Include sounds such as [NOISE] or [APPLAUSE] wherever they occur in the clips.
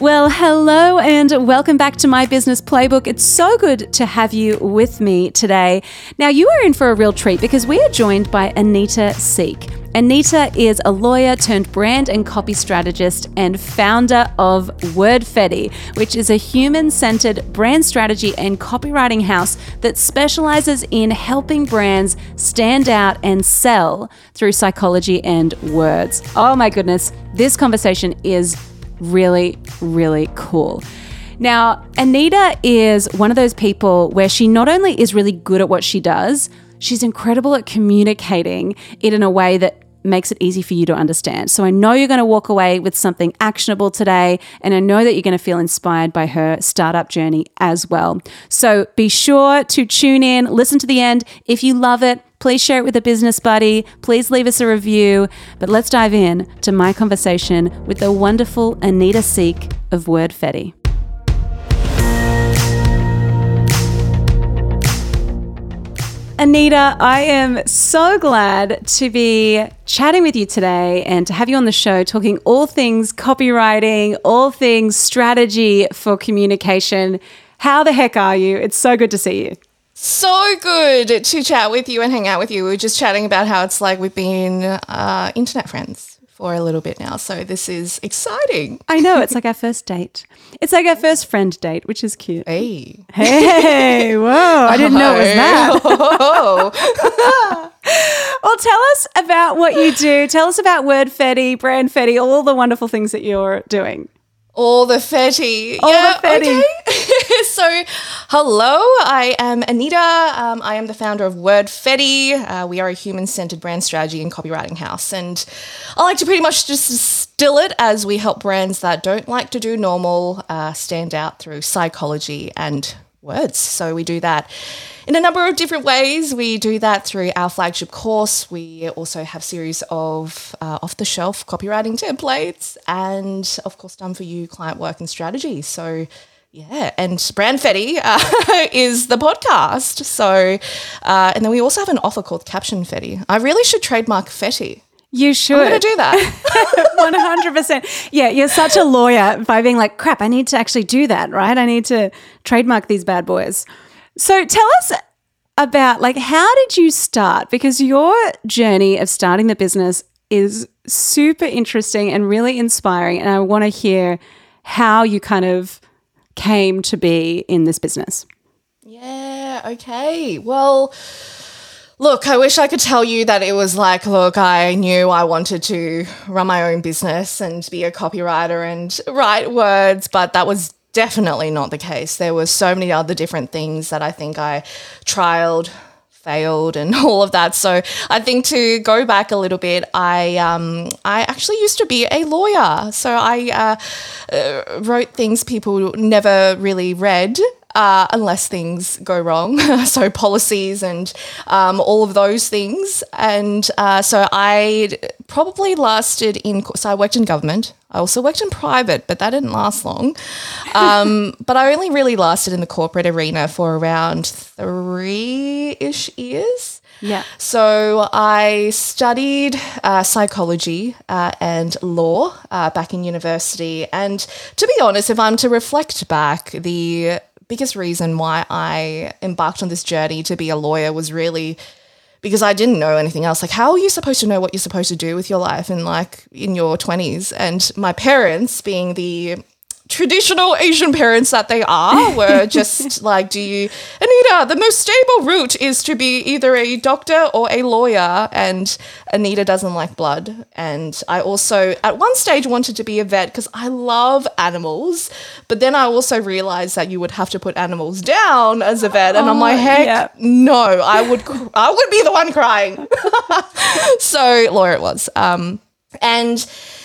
Well, hello and welcome back to my business playbook. It's so good to have you with me today. Now, you are in for a real treat because we are joined by Anita Siek. Anita is a lawyer turned brand and copy strategist and founder of Wordfetti, which is a human centered brand strategy and copywriting house that specializes in helping brands stand out and sell through psychology and words. Oh my goodness, this conversation is really, really cool. Now, Anita is one of those people where she not only is really good at what she does, she's incredible at communicating it in a way that makes it easy for you to understand. So I know you're going to walk away with something actionable today, and I know that you're going to feel inspired by her startup journey as well. So be sure to tune in, listen to the end. If you love it, please share it with a business buddy. Please leave us a review. But let's dive in to my conversation with the wonderful Anita Siek of Wordfetti. Anita, I am so glad to be chatting with you today and to have you on the show talking all things copywriting, all things strategy for communication. How the heck are you? It's so good to see you. So good to chat with you and hang out with you. We were just chatting about how it's like we've been uh, internet friends for a little bit now. So this is exciting. I know. It's like our first date. It's like our first friend date, which is cute. Hey. Hey, [LAUGHS] whoa. I didn't know it was that. [LAUGHS] well, tell us about what you do. Tell us about Wordfetti, Brandfetti, all the wonderful things that you're doing. All the fetty. All yeah, the fetty. Okay. [LAUGHS] so, hello, I am Anita. Um, I am the founder of Wordfetti. Uh, we are a human centered brand strategy and copywriting house. And I like to pretty much just distill it as we help brands that don't like to do normal uh, stand out through psychology and words. So, we do that in a number of different ways. We do that through our flagship course. We also have series of uh, off the shelf copywriting templates, and of course, done for you client work and strategy. So. Yeah, and Brandfetti uh, [LAUGHS] is the podcast. So, uh, and then we also have an offer called Caption Fetty. I really should trademark Fetty. You should. I'm going to do that. [LAUGHS] [LAUGHS] 100%. Yeah, you're such a lawyer by being like, crap, I need to actually do that, right? I need to trademark these bad boys. So tell us about like how did you start? Because your journey of starting the business is super interesting and really inspiring. And I want to hear how you kind of came to be in this business. Yeah, okay. Well, look, I wish I could tell you that it was like, look, I knew I wanted to run my own business and be a copywriter and write words, but that was definitely not the case. There were so many other different things that I think I trialed, failed, and [LAUGHS] all of that. So I think to go back a little bit, I um, I actually used to be a lawyer. So I uh, uh, wrote things people never really read uh, unless things go wrong. [LAUGHS] so policies and um, all of those things. And uh, so I probably lasted in. So I worked in government. I also worked in private, but that didn't last long. [LAUGHS] Um, but I only really lasted in the corporate arena for around three ish years. Yeah. So I studied uh, psychology uh, and law uh, back in university. And to be honest, if I'm to reflect back, the biggest reason why I embarked on this journey to be a lawyer was really because I didn't know anything else. Like, how are you supposed to know what you're supposed to do with your life in like in your 20s? And my parents, being the traditional Asian parents that they are were [LAUGHS] just like, do you, Anita, the most stable route is to be either a doctor or a lawyer. And Anita doesn't like blood. And I also, at one stage, wanted to be a vet because I love animals. But then I also realized that you would have to put animals down as a vet. And oh, I'm like, heck, yeah. no, I would, I would be the one crying. [LAUGHS] so lawyer it was. Um, and,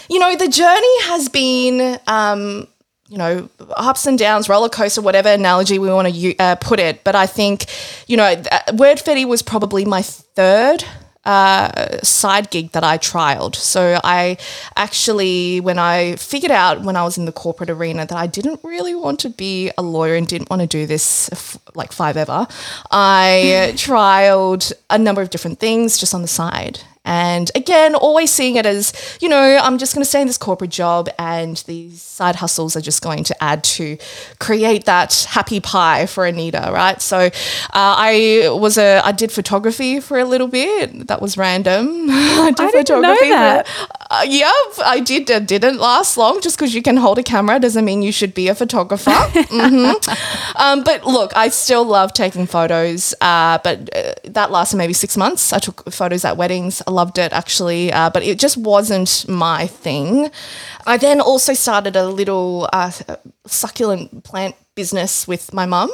you know, the journey has been, um, you know, ups and downs, roller coaster, whatever analogy we want to uh, put it. But I think, you know, Wordfetti was probably my third uh, side gig that I trialed. So I actually, when I figured out when I was in the corporate arena that I didn't really want to be a lawyer and didn't want to do this f- like five ever, I [LAUGHS] trialed a number of different things just on the side. And again, always seeing it as, you know, I'm just going to stay in this corporate job and these side hustles are just going to add to create that happy pie for Anita, right? So uh, I was a, I did photography for a little bit. That was random. [LAUGHS] I did I photography. Know that. uh, yeah, I did. It didn't last long. Just because you can hold a camera doesn't mean you should be a photographer. [LAUGHS] mm-hmm. um, but look, I still love taking photos. Uh, but uh, that lasted maybe six months. I took photos at weddings I loved it actually, uh, but it just wasn't my thing. I then also started a little uh, succulent plant business with my mum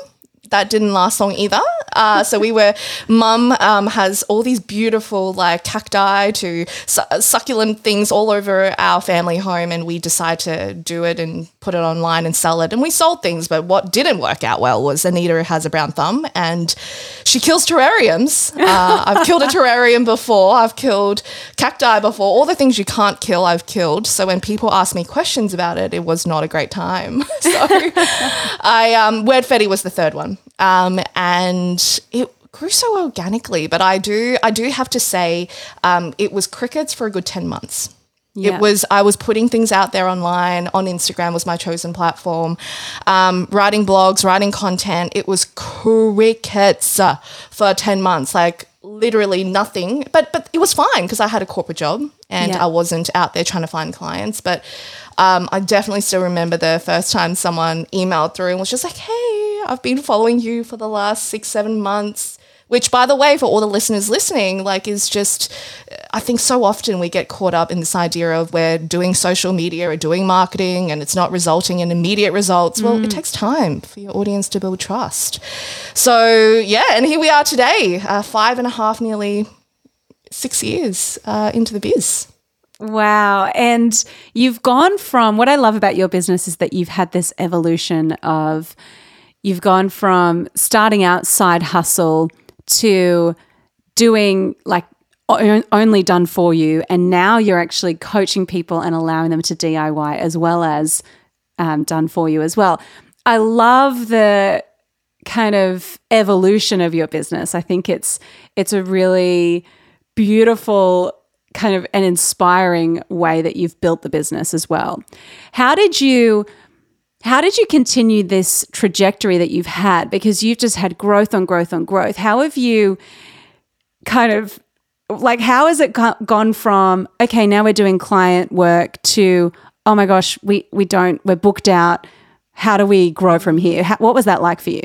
that didn't last long either. Uh, so we were, mum um, has all these beautiful like cacti to su- succulent things all over our family home, and we decided to do it and put it online and sell it. And we sold things, but what didn't work out well was Anita has a brown thumb and she kills terrariums. [LAUGHS] Uh, I've killed a terrarium before, I've killed cacti before, all the things you can't kill, I've killed. So when people ask me questions about it, it was not a great time. [LAUGHS] so I, um, Wordfetti was the third one. Um, and it grew so organically. But I do, I do have to say, um, it was crickets for a good ten months. Yeah. It was I was putting things out there online on Instagram was my chosen platform, um, writing blogs, writing content. It was crickets uh, for ten months, like literally nothing. But but it was fine because I had a corporate job and yeah. I wasn't out there trying to find clients. But um, I definitely still remember the first time someone emailed through and was just like, "Hey, I've been following you for the last six seven months." Which by the way for all the listeners listening like is just i think so often we get caught up in this idea of we're doing social media or doing marketing and it's not resulting in immediate results well mm. it takes time for your audience to build trust so yeah and here we are today uh, five and a half nearly six years uh, into the biz Wow. And you've gone from what I love about your business is that you've had this evolution of you've gone from starting out side hustle to doing like only done for you and now you're actually coaching people and allowing them to DIY as well as um, done for you as well. I love the kind of evolution of your business. I think it's it's a really beautiful kind of an inspiring way that you've built the business as well. How did you how did you continue this trajectory that you've had? Because you've just had growth on growth on growth. How have you kind of like how has it gone from okay now we're doing client work to oh my gosh we we don't we're booked out how do we grow from here how, what was that like for you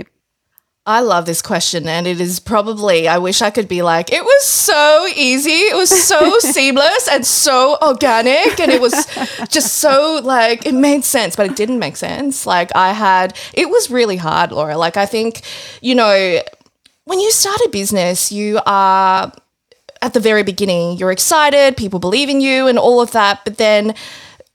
I love this question, and it is probably, I wish I could be like, it was so easy. It was so [LAUGHS] seamless and so organic. And it was just so like, it made sense, but it didn't make sense. Like, I had, it was really hard, Laura. Like, I think, you know, when you start a business, you are at the very beginning, you're excited, people believe in you, and all of that. But then,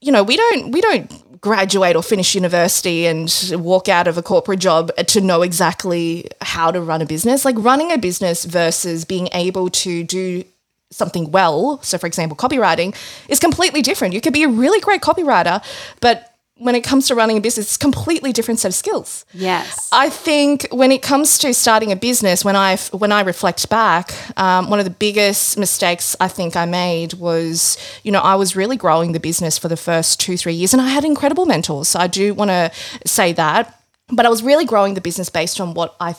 you know, we don't, we don't, graduate or finish university and walk out of a corporate job to know exactly how to run a business. Like running a business versus being able to do something well, so for example, copywriting, is completely different. You could be a really great copywriter, but when it comes to running a business, it's a completely different set of skills. Yes, I think when it comes to starting a business, when I when I reflect back, um, one of the biggest mistakes I think I made was, you know, I was really growing the business for the first two three years, and I had incredible mentors. So I do want to say that, but I was really growing the business based on what I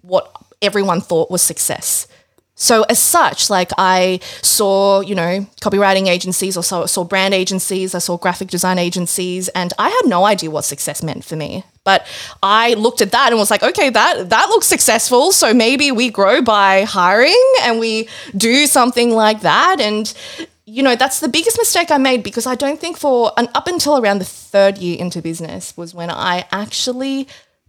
what everyone thought was success. So as such, like I saw, you know, copywriting agencies or saw, saw brand agencies, I saw graphic design agencies, and I had no idea what success meant for me. But I looked at that and was like, okay, that that looks successful. So maybe we grow by hiring and we do something like that. And you know, that's the biggest mistake I made because I don't think for an up until around the third year into business was when I actually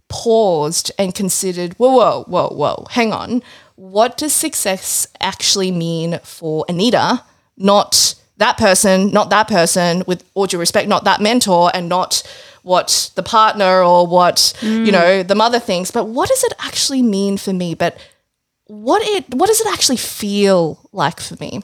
paused and considered, whoa, whoa, whoa, whoa, hang on what does success actually mean for Anita, not that person, not that person, with all due respect, not that mentor, and not what the partner or what you mm. know the mother thinks, but what does it actually mean for me? But what it what does it actually feel like for me?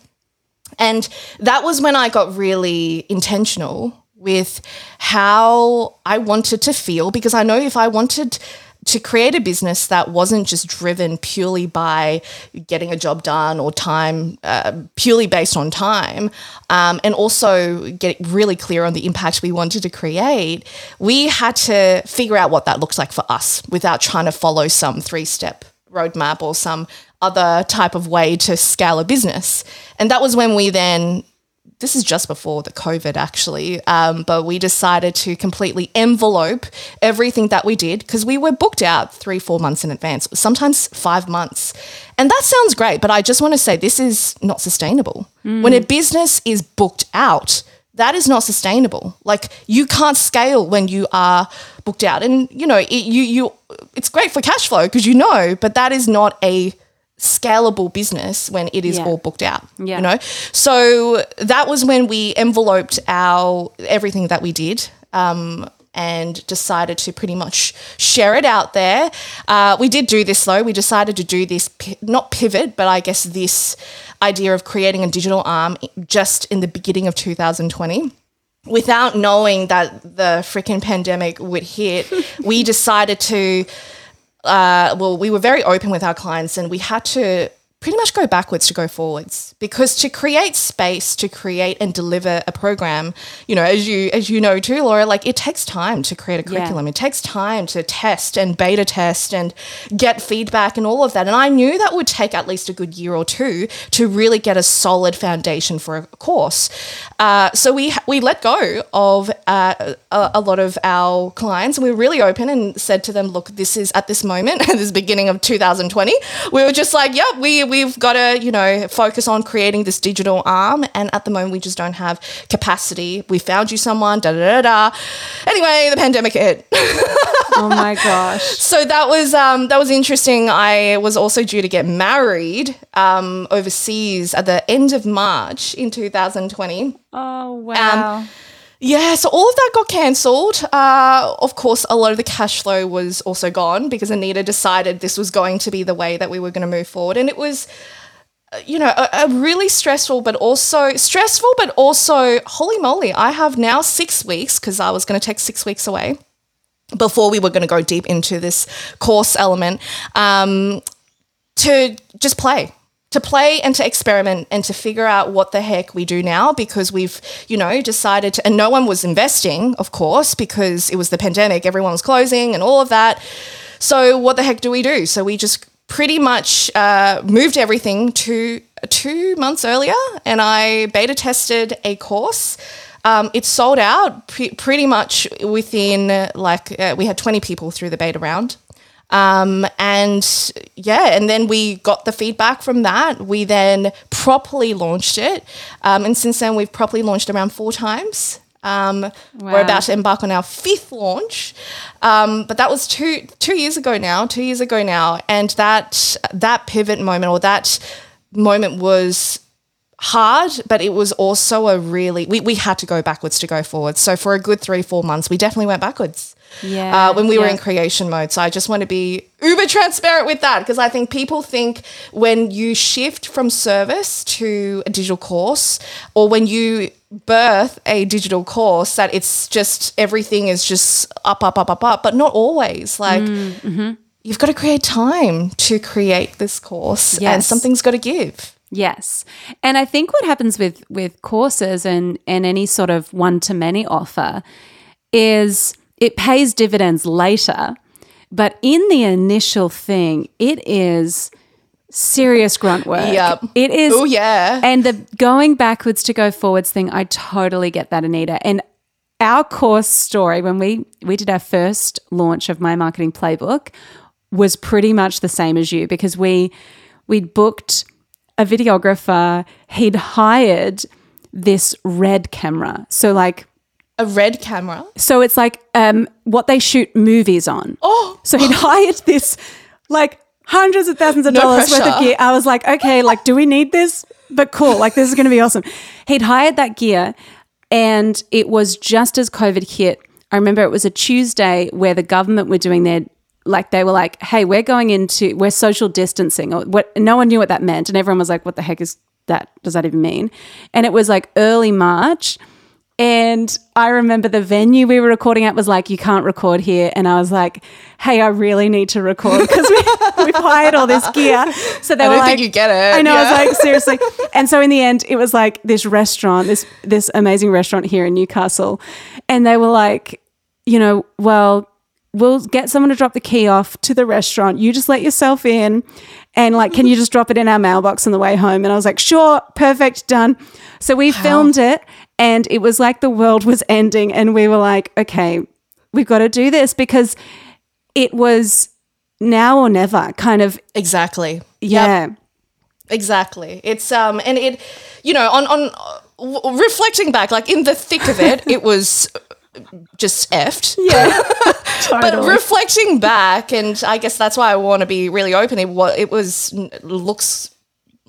And that was when I got really intentional with how I wanted to feel because I know if I wanted to create a business that wasn't just driven purely by getting a job done or time, uh, purely based on time, um, and also get really clear on the impact we wanted to create, we had to figure out what that looks like for us without trying to follow some three step roadmap or some other type of way to scale a business. And that was when we then this is just before the COVID actually, um, but we decided to completely envelope everything that we did because we were booked out three, four months in advance, sometimes five months. And that sounds great, but I just want to say this is not sustainable. When a business is booked out, that is not sustainable. Like you can't scale when you are booked out, and you know it, you you. It's great for cash flow because you know, but that is not a scalable business when it is Yeah. all booked out. Yeah. You know, so that was when we enveloped our everything that we did. Um, and decided to pretty much share it out there. Uh, we did do this though. We decided to do this, not pivot, but I guess this idea of creating a digital arm just in the beginning of 2020 without knowing that the freaking pandemic would hit, [LAUGHS] we decided to, uh, well, we were very open with our clients and we had to pretty much go backwards to go forwards. Because to create space to create and deliver a program you know as you as you know too laura like it takes time to create a curriculum. It takes time to test and beta test and get feedback and all of that. And i knew that would take at least a good year or two to really get a solid foundation for a course. Uh, so we we let go of uh, a, a lot of our clients and we were really open and said to them look this is at this moment at [LAUGHS] this beginning of 2020 we were just like yep we we've got to you know focus on creating this digital arm and at the moment we just don't have capacity we found you someone da da da da anyway the pandemic hit Oh my gosh. [LAUGHS] so that was um, that was interesting. I was also due to get married um, overseas at the end of March in 2020. Oh wow. Yeah, so all of that got cancelled. Uh, of course, a lot of the cash flow was also gone because Anita decided this was going to be the way that we were going to move forward, and it was. You know, a, a really stressful, but also stressful, but also holy moly! I have now six weeks because I was going to take six weeks away before we were going to go deep into this course element um, to just play to play and to experiment and to figure out what the heck we do now because we've you know decided to and no one was investing of course because it was the pandemic everyone was closing and all of that. So what the heck do we do? So we just pretty much uh, moved everything to two months earlier and i beta tested a course. Um, it sold out pre- pretty much within like uh, we had 20 people through the beta round um, and yeah, and then we got the feedback from that. We then properly launched it. Um, and since then, we've properly launched around four times. Um, We're about to embark on our fifth launch. Um, but that was two two years ago now, two years ago now. And that that pivot moment or that moment was hard, but it was also a really we, we had to go backwards to go forward. So for a good three, four months, we definitely went backwards. Yeah, Uh, when we were in creation mode. So I just want to be uber transparent with that because I think people think when you shift from service to a digital course or when you birth a digital course that it's just everything is just up, up, up, up, up, but not always. Like you've got to create time to create this course and something's got to give. Yes. And I think what happens with with courses and and any sort of one to many offer is it pays dividends later, but in the initial thing, it is serious grunt work. Yep. It is Oh, yeah. And the going backwards to go forwards thing, I totally get that, Anita. And our course story, when we we did our first launch of my marketing playbook, was pretty much the same as you because we we'd booked a videographer, he'd hired this red camera. So like A red camera. so it's like um, what they shoot movies on. Oh. So he'd [GASPS] hired this like hundreds of thousands of No dollars worth of gear. I was like, okay, like, do we need this? But cool, like this is going to be awesome. He'd hired that gear, and it was just as COVID hit. I remember it was a Tuesday where the government were doing their like they were like, "Hey, we're going into we're social distancing," or what? No one knew what that meant, and everyone was like, "What the heck is that? Does that even mean?" And it was like early March, and I remember the venue we were recording at was like, "You can't record here," and I was like, "Hey, I really need to record because we, [LAUGHS] we've hired all this gear." So they I were don't like, think you get it. I know. I was like, [LAUGHS] seriously. And so in the end, it was like this restaurant, this this amazing restaurant here in Newcastle, and they were like, you know, well, we'll get someone to drop the key off to the restaurant. You just let yourself in, and like, can you just drop it in our mailbox on the way home? And I was like, sure, perfect, done. So we filmed it, and it was like the world was ending, and we were like, okay, we've got to do this because it was now or never kind of exactly. Yep. yeah. Exactly. It's um and it you know on on uh, reflecting back like in the thick of it it was just effed. Yeah, [LAUGHS] But reflecting back and I guess that's why I want to be really open it was it was looks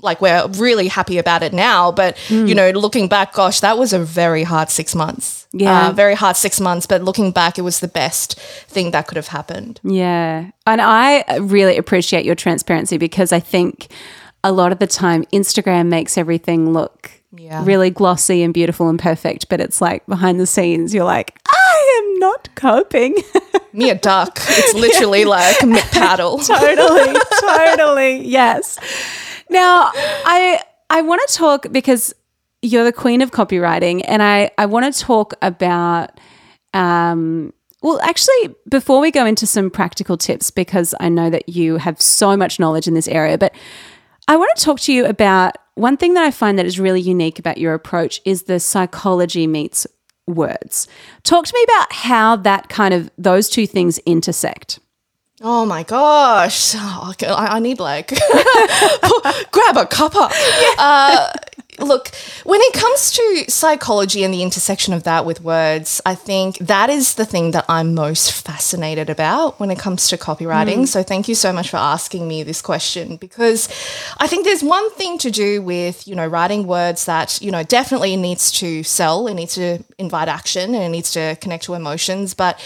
like we're really happy about it now but Hmm. you know looking back gosh that was a very hard 6 months. Yeah. Uh, very hard 6 months but looking back it was the best thing that could have happened. yeah, and I really appreciate your transparency because I think a lot of the time Instagram makes everything look Yeah. really glossy and beautiful and perfect, but it's like behind the scenes, you're like, I am not coping. [LAUGHS] Me a duck. It's literally [LAUGHS] like McPaddle. totally, [LAUGHS] totally, yes. Now, I I want to talk because you're the queen of copywriting, and I I want to talk about. Um, well, actually, before we go into some practical tips, because I know that you have so much knowledge in this area, but I want to talk to you about one thing that I find that is really unique about your approach is the psychology meets words. Talk to me about how that kind of those two things intersect. Oh my gosh. Oh, I, I need like [LAUGHS] grab a cuppa. Uh, look, when it comes to psychology and the intersection of that with words, I think that is the thing that I'm most fascinated about when it comes to copywriting. So thank you so much for asking me this question because I think there's one thing to do with, you know, writing words that, you know, definitely needs to sell, it needs to invite action and it needs to connect to emotions, but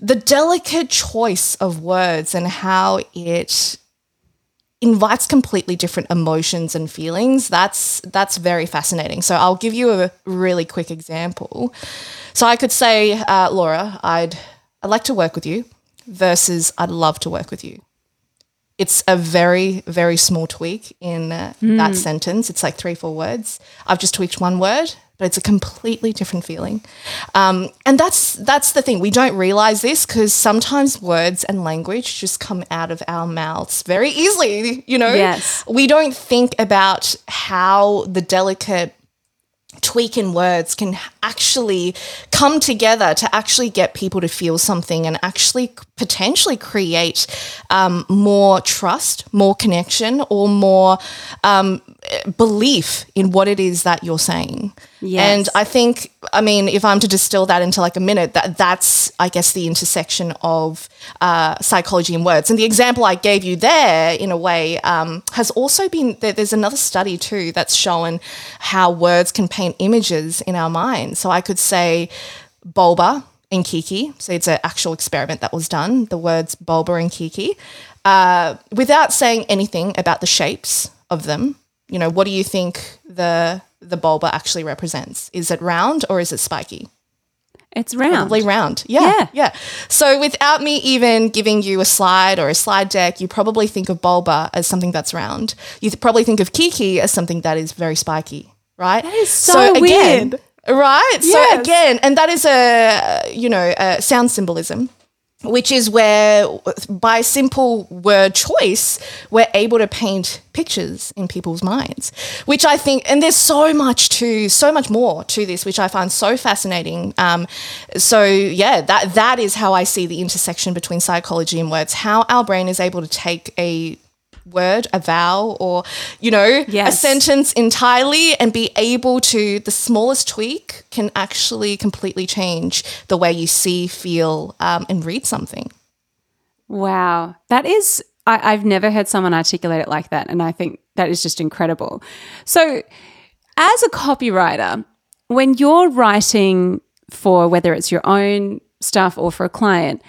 the delicate choice of words and how it invites completely different emotions and feelings that's that's very fascinating. So i'll give you a really quick example. So i could say uh, laura i'd i'd like to work with you versus i'd love to work with you. It's a very very small tweak in uh, that sentence. It's like three four words. I've just tweaked one word but it's a completely different feeling. Um, and that's that's the thing. We don't realize this because sometimes words and language just come out of our mouths very easily you know? Yes. we don't think about how the delicate tweak in words can actually come together to actually get people to feel something and actually potentially create um, more trust, more connection, or more um, belief in what it is that you're saying. Yes. And I think, I mean, if I'm to distill that into like a minute, that that's, I guess, the intersection of uh, psychology and words. And the example I gave you there, in a way, um, has also been. There, there's another study too that's shown how words can paint images in our minds. So I could say, Bouba and Kiki. So it's an actual experiment that was done. The words Bouba and Kiki, uh, without saying anything about the shapes of them. You know, what do you think the the bouba actually represents? Is it round or is it spiky? It's round. Probably round. Yeah, Yeah. yeah. So without me even giving you a slide or a slide deck, you probably think of bouba as something that's round. You th- probably think of Kiki as something that is very spiky, right? That is so weird. Right. So again, and that is a you know a sound symbolism, which is where by simple word choice we're able to paint pictures in people's minds, which I think, and there's so much to so much more to this, which I find so fascinating. Um, so yeah, that that is how I see the intersection between psychology and words. How our brain is able to take a word, a vowel, or you know, a sentence entirely and be able to the smallest tweak can actually completely change the way you see, feel, um, and read something. Wow. That is, I, I've never heard someone articulate it like that. And I think that is just incredible. So, as a copywriter, when you're writing for whether it's your own stuff or for a client,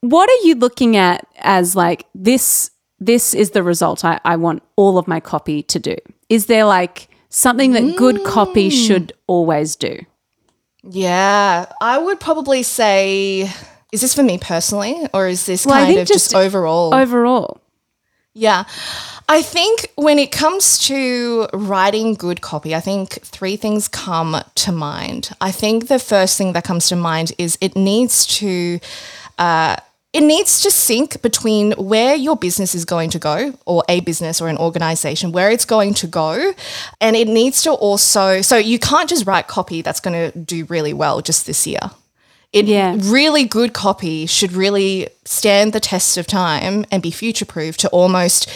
what are you looking at as like this? This is the result I, I want all of my copy to do. Is there like something that good copy should always do? Yeah, I would probably say, is this for me personally, or is this Well, kind of just, just overall? Overall, Yeah. I think when it comes to writing good copy, I think three things come to mind. I think the first thing that comes to mind is it needs to uh, it needs to sync between where your business is going to go or a business or an organization where it's going to go. And it needs to also so you can't just write copy that's going to do really well just this year it Yeah. really good copy should really stand the test of time and be future proof to almost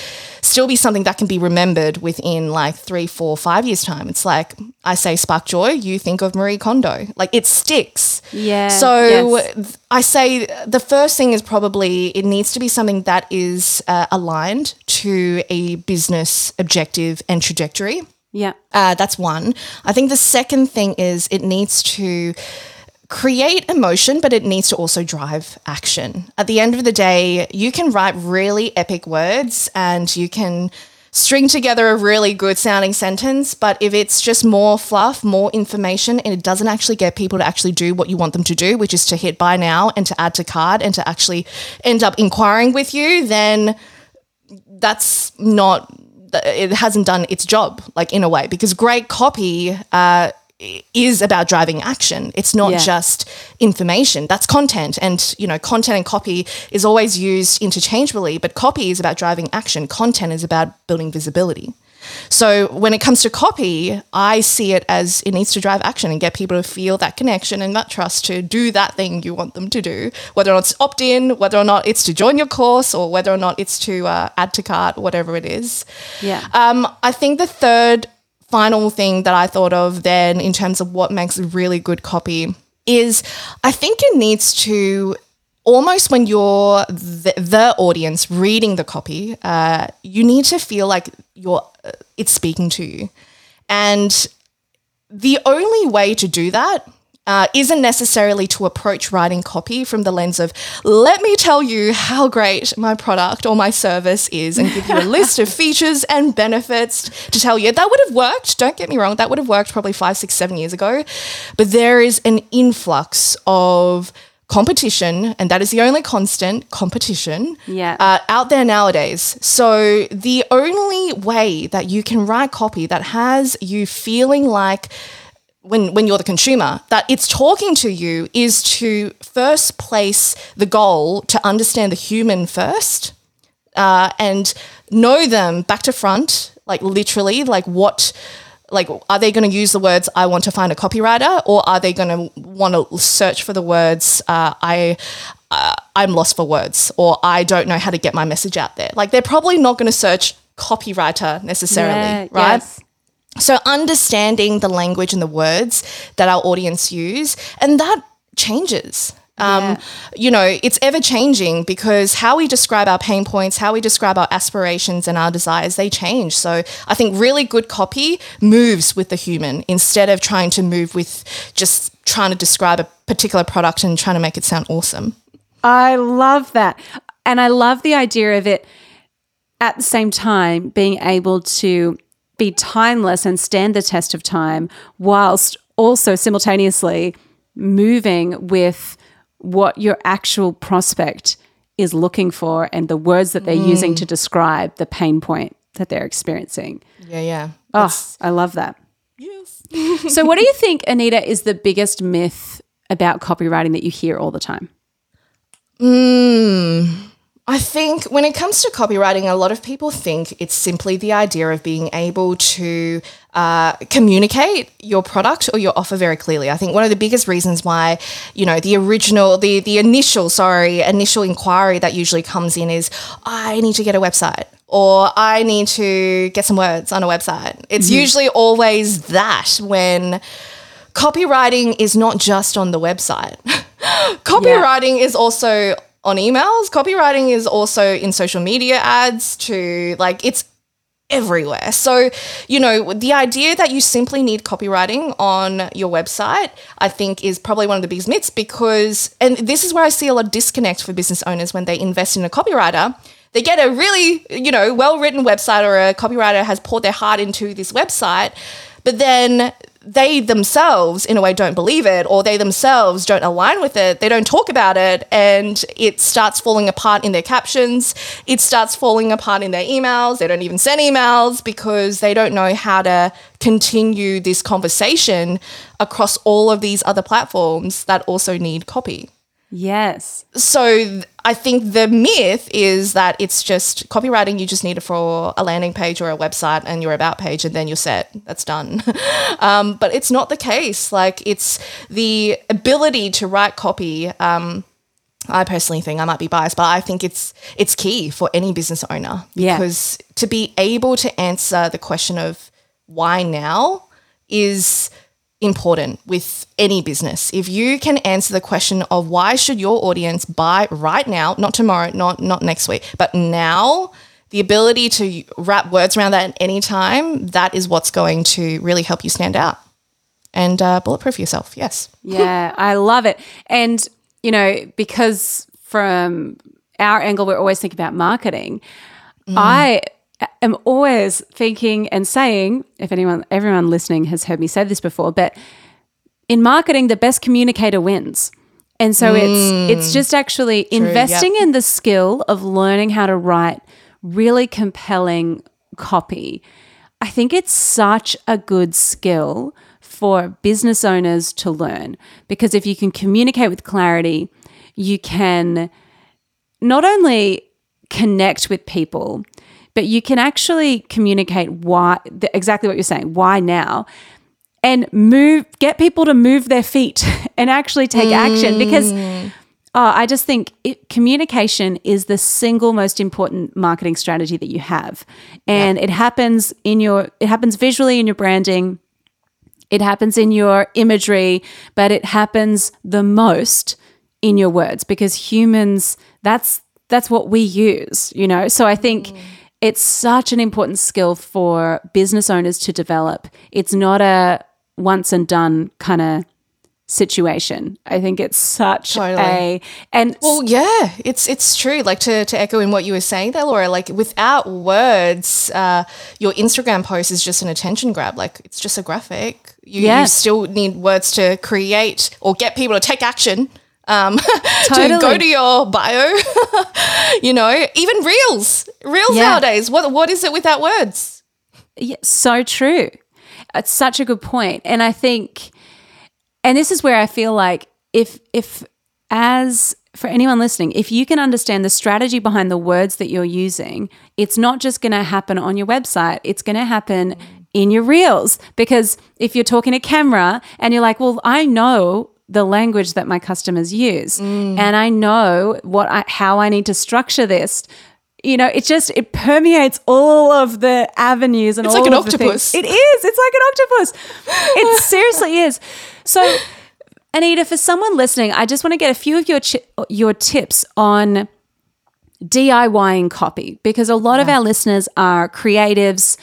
still be something that can be remembered within like three, four, five years' time. It's like I say spark joy, you think of Marie Kondo. Like it sticks. Yeah, So yes. I say the first thing is probably it needs to be something that is uh, aligned to a business objective and trajectory. yeah, Uh, that's one. I think the second thing is it needs to create emotion, but it needs to also drive action. At the end of the day, you can write really epic words and you can string together a really good sounding sentence, but if it's just more fluff, more information, and it doesn't actually get people to actually do what you want them to do, which is to hit buy now and to add to cart and to actually end up inquiring with you, then that's not it hasn't done its job like in a way because great copy uh, is about driving action it's not Yeah. just information that's content and you know content and copy is always used interchangeably but copy is about driving action content is about building visibility so when it comes to copy, I see it as it needs to drive action and get people to feel that connection and that trust to do that thing you want them to do, whether or not it's opt in, whether or not it's to join your course, or whether or not it's to uh, add to cart, whatever it is. yeah. Um, I think the third final thing that I thought of then in terms of what makes a really good copy is I think it needs to almost when you're the, the audience reading the copy, uh, you need to feel like you're it's speaking to you, and the only way to do that uh, isn't necessarily to approach writing copy from the lens of, let me tell you how great my product or my service is and give you a list of [LAUGHS] features and benefits to tell you. That would have worked. Don't get me wrong. That would have worked probably five, six, seven years ago. But there is an influx of competition, and that is the only constant competition Yeah. uh, out there nowadays. So the only way that you can write copy that has you feeling like when when you're the consumer that it's talking to you is to first place the goal to understand the human first uh, and know them back to front, like literally, like what, like are they going to use the words "I want to find a copywriter" or are they going to want to search for the words uh, "I." Uh, I'm lost for words, or I don't know how to get my message out there. Like, they're probably not going to search copywriter necessarily, Yeah, right? yes. So understanding the language and the words that our audience use, and that changes. Um, Yeah. You know, it's ever changing because how we describe our pain points, how we describe our aspirations and our desires, they change. So I think really good copy moves with the human instead of trying to move with just trying to describe a particular product and trying to make it sound awesome. I love that. And I love the idea of it at the same time being able to be timeless and stand the test of time whilst also simultaneously moving with what your actual prospect is looking for and the words that they're using mm. to describe the pain point that they're experiencing. Yeah, yeah. Oh, I love that. Yes. [LAUGHS] So, what do you think, Anita, is the biggest myth about copywriting that you hear all the time? Hmm. I think when it comes to copywriting, a lot of people think it's simply the idea of being able to uh, communicate your product or your offer very clearly. I think one of the biggest reasons why, you know, the original, the the initial, sorry, initial inquiry that usually comes in is, I need to get a website or I need to get some words on a website. It's usually always that when copywriting is not just on the website. [LAUGHS] copywriting is also on emails. Copywriting is also in social media ads to like it's everywhere. So, you know, the idea that you simply need copywriting on your website, I think is probably one of the biggest myths because, and this is where I see a lot of disconnect for business owners when they invest in a copywriter. They get a really, you know, well written website or a copywriter has poured their heart into this website, but then they themselves, in a way, don't believe it, or they themselves don't align with it. They don't talk about it, and it starts falling apart in their captions. It starts falling apart in their emails. They don't even send emails because they don't know how to continue this conversation across all of these other platforms that also need copy. Yes. So I think the myth is that it's just copywriting. You just need it for a landing page or a website and your about page, and then you're set. That's done. [LAUGHS] um, but it's not the case. Like it's the ability to write copy. Um, I personally think I might be biased, but I think it's it's key for any business owner Yeah. because to be able to answer the question of why now is important with any business. If you can answer the question of why should your audience buy right now, not tomorrow, not not next week, but now, the ability to wrap words around that at any time, that is what's going to really help you stand out and uh, bulletproof yourself. Yes. [LAUGHS] Yeah, I love it. And, you know, because from our angle, we're always thinking about marketing, I am always thinking and saying, if anyone, everyone listening has heard me say this before, but in marketing, the best communicator wins. And so it's hmm. it's just actually investing in the skill of learning how to write really compelling copy. I think it's such a good skill for business owners to learn because if you can communicate with clarity, you can not only connect with people, but you can actually communicate why the, exactly what you're saying. Why now? And move, get people to move their feet [LAUGHS] and actually take action mm. because oh, I just think it, communication is the single most important marketing strategy that you have, and it happens in your it happens visually in your branding. It happens in your imagery, but it happens the most in your words because humans that's that's what we use, you know. So I think mm. It's such an important skill for business owners to develop. It's not a once and done kind of situation. I think it's such Totally. a and Well, yeah, it's it's true. Like to, to echo in what you were saying there, Laura. Like without words, uh, your Instagram post is just an attention grab. Like it's just a graphic. You, you still need words to create or get people to take action. Um, [LAUGHS] to go to your bio, [LAUGHS] you know, even reels, reels Yeah. nowadays. What what is it without words? Yeah, so true. It's such a good. And I think and this is where I feel like if if as for anyone listening, if you can understand the strategy behind the words that you're using, it's not just going to happen on your website, it's going to happen in your reels because if you're talking to camera and you're like, "Well, I know the language that my customers use mm. and I know what I, how I need to structure this." You know, it just it permeates all of the avenues and It's all like an of the things. octopus. It is. It's like an octopus. It [LAUGHS] seriously is. So, Anita, for someone listening, I just want to get a few of your chi- your tips on DIYing copy because a lot of our listeners are creatives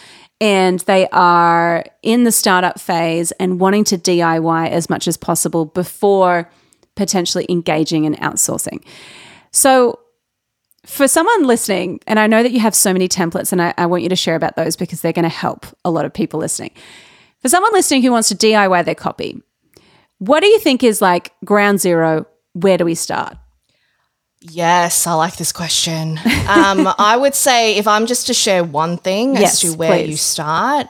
and they are in the startup phase and wanting to DIY as much as possible before potentially engaging in outsourcing. So, for someone listening, and I know that you have so many templates, and I, I want you to share about those because they're going to help a lot of people listening. For someone listening who wants to DIY their copy, what do you think is like ground zero? Where do we start? Yes, I like this question. [LAUGHS] Um, I would say if I'm just to share one thing Yes, as to where you start,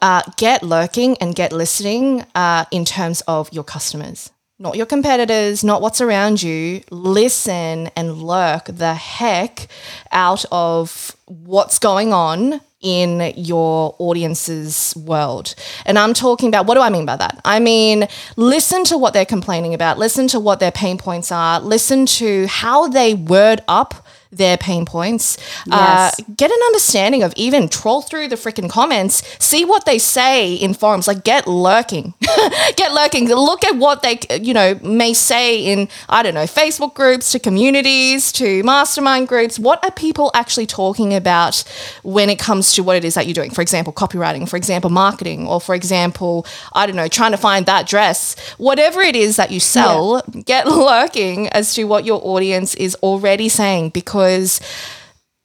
uh, get lurking and get listening uh, in terms of your customers, not your competitors, not what's around you. Listen and lurk the heck out of what's going on in your audience's world. And I'm talking about what do I mean by that? I mean, listen to what they're complaining about, listen to what their pain points are, listen to how they word up their pain points. Uh, Yes. get an understanding of even troll through the freaking comments, see what they say in forums. Like get lurking, [LAUGHS] get lurking. Look at what they you know may say in I don't know Facebook groups to communities to mastermind groups. What are people actually talking about when it comes to what it is that you're doing? For example, copywriting. For example, marketing. Or for example, I don't know, trying to find that dress. Whatever it is that you sell, get [LAUGHS] lurking as to what your audience is already saying because.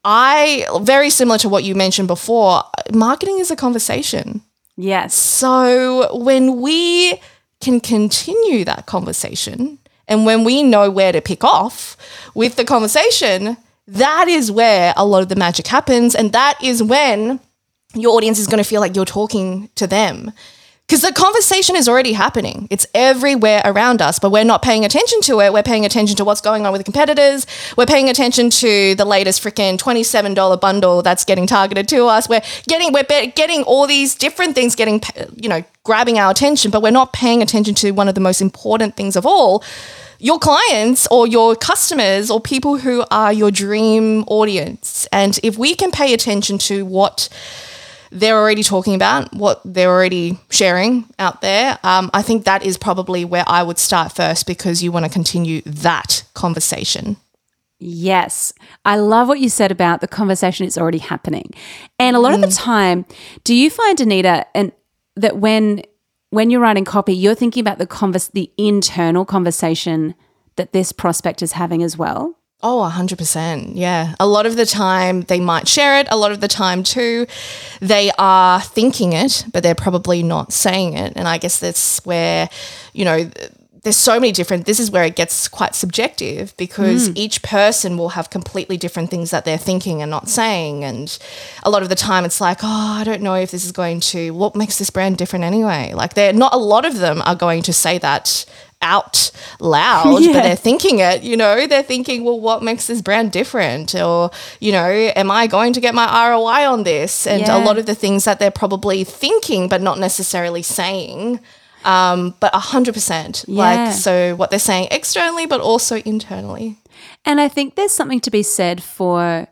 I very similar to what you mentioned before, marketing is a conversation. Yes. So when we can continue that conversation and when we know where to pick off with the conversation, that is where a lot of the magic happens. And that is when your audience is going to feel like you're talking to them. Because the conversation is already happening. It's everywhere around us, but we're not paying attention to it. We're paying attention to what's going on with the competitors. We're paying attention to the latest freaking $27 bundle that's getting targeted to us. We're getting we're getting all these different things getting you know grabbing our attention, but we're not paying attention to one of the most important things of all, your clients or your customers or people who are your dream audience. And if we can pay attention to what they're already talking about, what they're already sharing out there, um, I think that is probably where I would start first because you want to continue that conversation. Yes. I love what you said about the conversation is already happening. And a lot of the time, do you find Anita and that when when you're writing copy, you're thinking about the convers the internal conversation that this prospect is having as well? Oh, 100%. Yeah. A lot of the time they might share it. A lot of the time, too, they are thinking it, but they're probably not saying it. And I guess that's where, you know, there's so many different, this is where it gets quite subjective because mm. each person will have completely different things that they're thinking and not saying. And a lot of the time it's like, oh, I don't know if this is going to, what makes this brand different anyway? Like, they're not a lot of them are going to say that out loud, Yeah. but they're thinking it, you know, they're thinking, well, what makes this brand different? Or, you know, am I going to get my ROI on this? And Yeah. a lot of the things that they're probably thinking, but not necessarily saying. Um, but 100%. Yeah. Like, so what they're saying externally, but also internally. And I think there's something to be said for,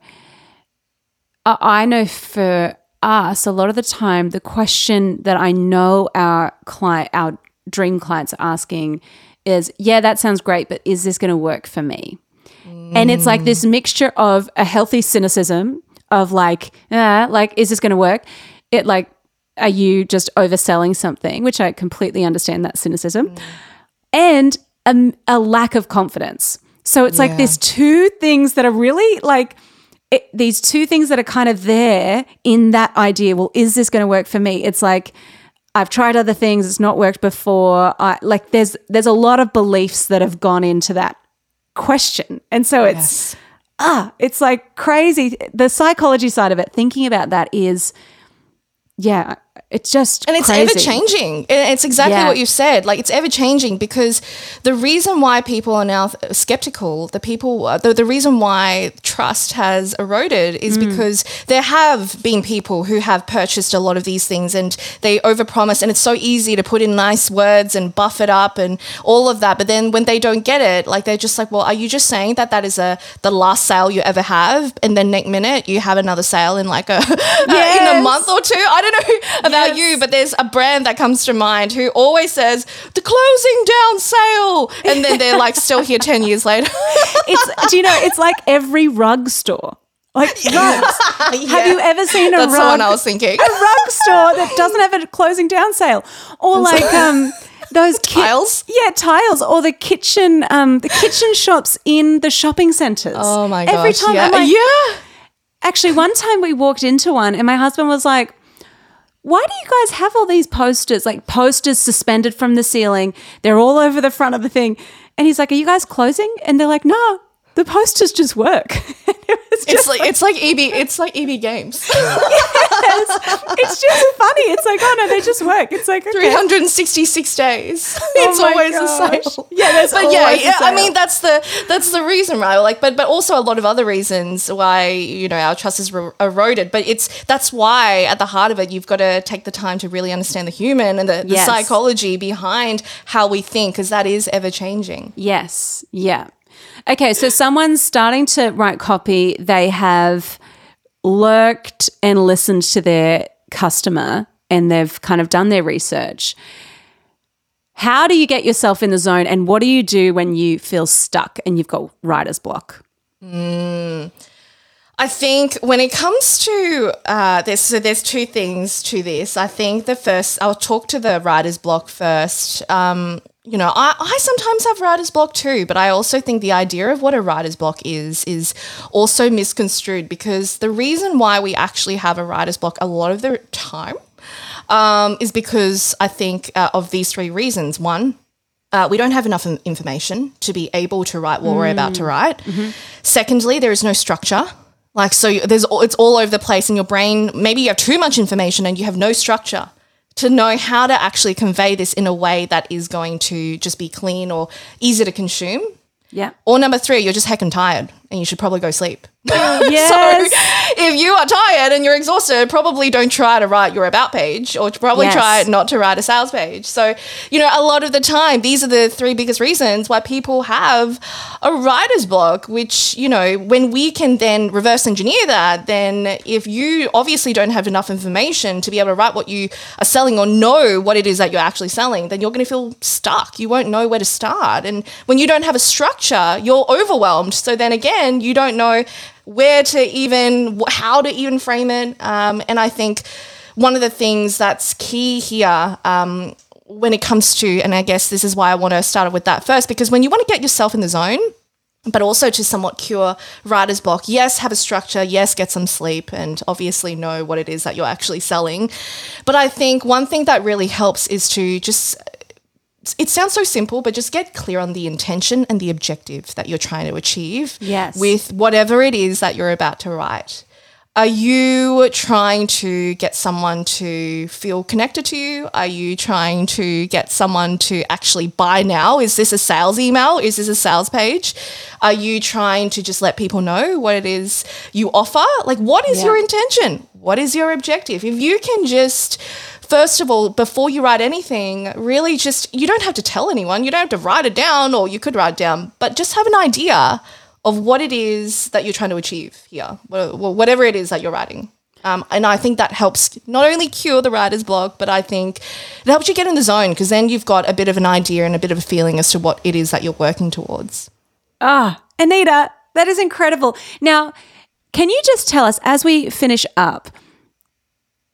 I I know for us, a lot of the time, the question that I know our client, our dream clients are asking is, yeah, that sounds great, but is this going to work for me? And it's like this mixture of a healthy cynicism of like, uh, like, is this going to work? It like, are you just overselling something? Which I completely understand that cynicism and a, a lack of confidence. So it's like Yeah. there's two things that are really like it, these two things that are kind of there in that idea. Well, is this going to work for me? It's like I've tried other things; it's not worked before. I, like there's there's a lot of beliefs that have gone into that question, and so it's Yes. ah, it's like crazy. The psychology side of it, thinking about that is, yeah, it's just And it's crazy. ever changing. It's exactly Yeah. what you said. Like it's ever changing because the reason why people are now skeptical, the people, uh, the, the reason why trust has eroded is Mm. because there have been people who have purchased a lot of these things and they overpromise, and it's so easy to put in nice words and buff it up and all of that. But then when they don't get it, like they're just like, well, are you just saying that that is a the last sale you ever have, and then next minute you have another sale in like a [LAUGHS] in a month or two? I don't know about Yes. you, but there's a brand that comes to mind who always says the closing down sale, and then they're like still here ten years later. [LAUGHS] it's do you know it's like every rug store like [LAUGHS] rugs have you ever seen a That's rug one I was thinking. a rug store that doesn't have a closing down sale or like um those ki- Tiles? yeah tiles or the kitchen um the kitchen shops in the shopping centers Oh my gosh! every time yeah. I'm like yeah. Actually, one time we walked into one and my husband was like, why do you guys have all these posters, like posters suspended from the ceiling? They're all over the front of the thing. And he's like, Are you guys closing? And they're like, No, the posters just work. [LAUGHS] It It's just like it's like EB it's like EB Games. [LAUGHS] yes, it's just funny. It's like, oh no, they just work. It's like okay. 366 days. [LAUGHS] It's Oh always gosh. the sale. Yeah, there's but yeah, a yeah. I mean that's the that's the reason, right? Like, but but also a lot of other reasons why you know our trust is ro- eroded. But it's that's why at the heart of it, you've got to take the time to really understand the human and the, the Yes. psychology behind how we think, because that is ever changing. Yes. Yeah. Okay, so someone's starting to write copy. They have lurked and listened to their customer and they've kind of done their research. How do you get yourself in the zone and what do you do when you feel stuck and you've got writer's block? I think when it comes to uh, there's so there's two things to this. I think the first I'll talk to the writer's block first. Um, you know, I, I sometimes have writer's block too, but I also think the idea of what a writer's block is is also misconstrued because the reason why we actually have a writer's block a lot of the time um, is because I think uh, of these three reasons. One, uh, we don't have enough information to be able to write what we're about to write. Secondly, there is no structure. Like so, there's all- it's all over the place in your brain. Maybe you have too much information and you have no structure to know how to actually convey this in a way that is going to just be clean or easy to consume. Yeah. Or number three, you're just heckin' tired and you should probably go sleep. Oh, [LAUGHS] yes. If you are tired and you're exhausted, probably don't try to write your about page or probably Yes. try not to write a sales page. So, you know, a lot of the time, these are the three biggest reasons why people have a writer's block, which, you know, when we can then reverse engineer that, then if you obviously don't have enough information to be able to write what you are selling or know what it is that you're actually selling, then you're going to feel stuck. You won't know where to start. And when you don't have a structure, you're overwhelmed. So then again, you don't know where to even how to even frame it um, and i think one of the things that's key here um, when it comes to and i guess this is why i want to start with that first because when you want to get yourself in the zone but also to somewhat cure writer's block. Yes, have a structure. Yes, get some sleep and obviously know what it is that you're actually selling. But I think one thing that really helps is to just it sounds so simple, but just get clear on the intention and the objective that you're trying to achieve Yes. with whatever it is that you're about to write. Are you trying to get someone to feel connected to you? Are you trying to get someone to actually buy now? Is this a sales email? Is this a sales page? Are you trying to just let people know what it is you offer? Like, what is Yeah. your intention? What is your objective? If you can just first of all, before you write anything, really just, you don't have to tell anyone. You don't have to write it down, or you could write it down, but just have an idea of what it is that you're trying to achieve here, wha- wha- whatever it is that you're writing. Um, and I think that helps not only cure the writer's block, but I think it helps you get in the zone because then you've got a bit of an idea and a bit of a feeling as to what it is that you're working towards. Ah, Anita, that is incredible. Now, can you just tell us as we finish up,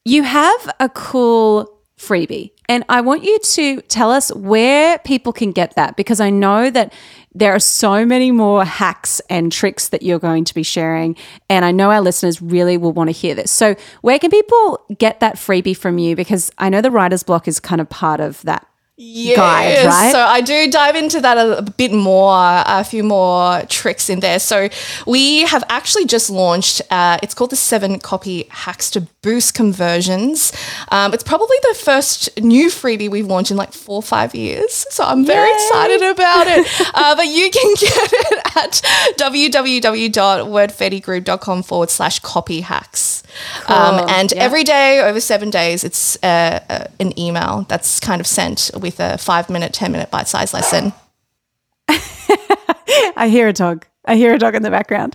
you have a cool freebie, and I want you to tell us where people can get that because I know that there are so many more hacks and tricks that you're going to be sharing, and I know our listeners really will want to hear this. So, where can people get that freebie from you? Because I know the writer's block is kind of part of that Yes. guide, right? So I do dive into that a, bit more, a few more tricks in there. So we have actually just launched. Uh, it's called the Seven Copy Hacks to Boost Conversions. Um, it's probably the first new freebie we've launched in like four or five years. So I'm very excited about it. [LAUGHS] uh, but you can [LAUGHS] get it at www.wordfettigroup.com forward slash copy hacks. Um, and Yeah. every day over seven days, it's uh, uh, an email that's kind of sent with a five minute, 10 minute bite size lesson. [LAUGHS] I hear a dog. I hear a dog in the background.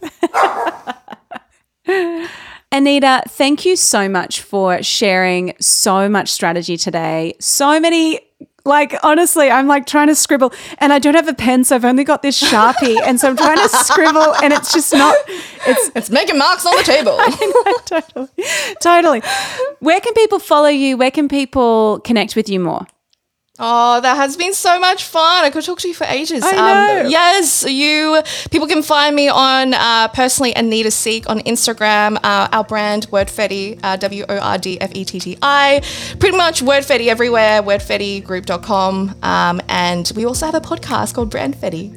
Anita, thank you so much for sharing so much strategy today. So many, like, honestly, I'm like trying to scribble and I don't have a pen, so I've only got this Sharpie. and so I'm trying to scribble and it's just not, it's It's making marks on the table. [LAUGHS] totally, totally. Where can people follow you? Where can people connect with you more? Oh, that has been so much fun. I could talk to you for ages. Um, I know. yes, you people can find me on uh, personally Anita Siek on Instagram. Uh, our brand Wordfetti, uh, W O R D F E T T I. Pretty much Wordfetti everywhere. Wordfettigroup.com. Um, and we also have a podcast called Brandfetti.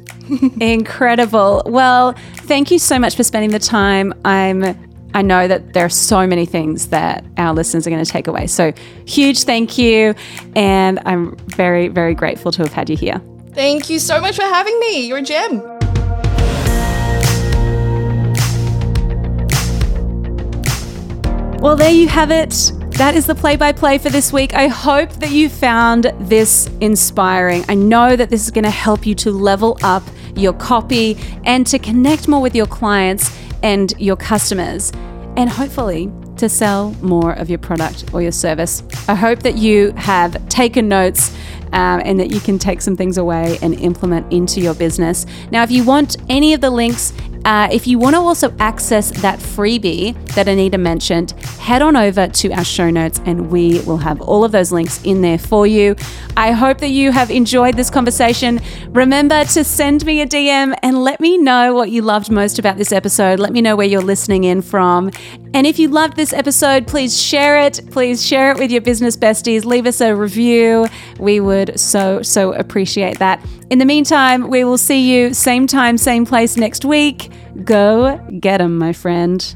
[LAUGHS] Incredible. Well, thank you so much for spending the time. I'm I know that there are so many things that our listeners are going to take away. So, huge thank you and I'm very very grateful to have had you here. Thank you so much for having me. You're a gem. Well, there you have it. That is the play by play for this week. I hope that you found this inspiring. I know that this is going to help you to level up your copy, and to connect more with your clients and your customers, and hopefully to sell more of your product or your service. I hope that you have taken notes. Um, and that you can take some things away and implement into your business. Now, if you want any of the links uh, if you want to also access that freebie that Anita mentioned, head on over to our show notes and we will have all of those links in there for you. I hope that you have enjoyed this conversation. Remember to send me a DM and let me know what you loved most about this episode. Let me know where you're listening in from. And if you loved this episode, please share it. Please share it with your business besties. Leave us a review. We would so, so appreciate that. In the meantime, we will see you same time, same place next week. Go get get 'em, my friend.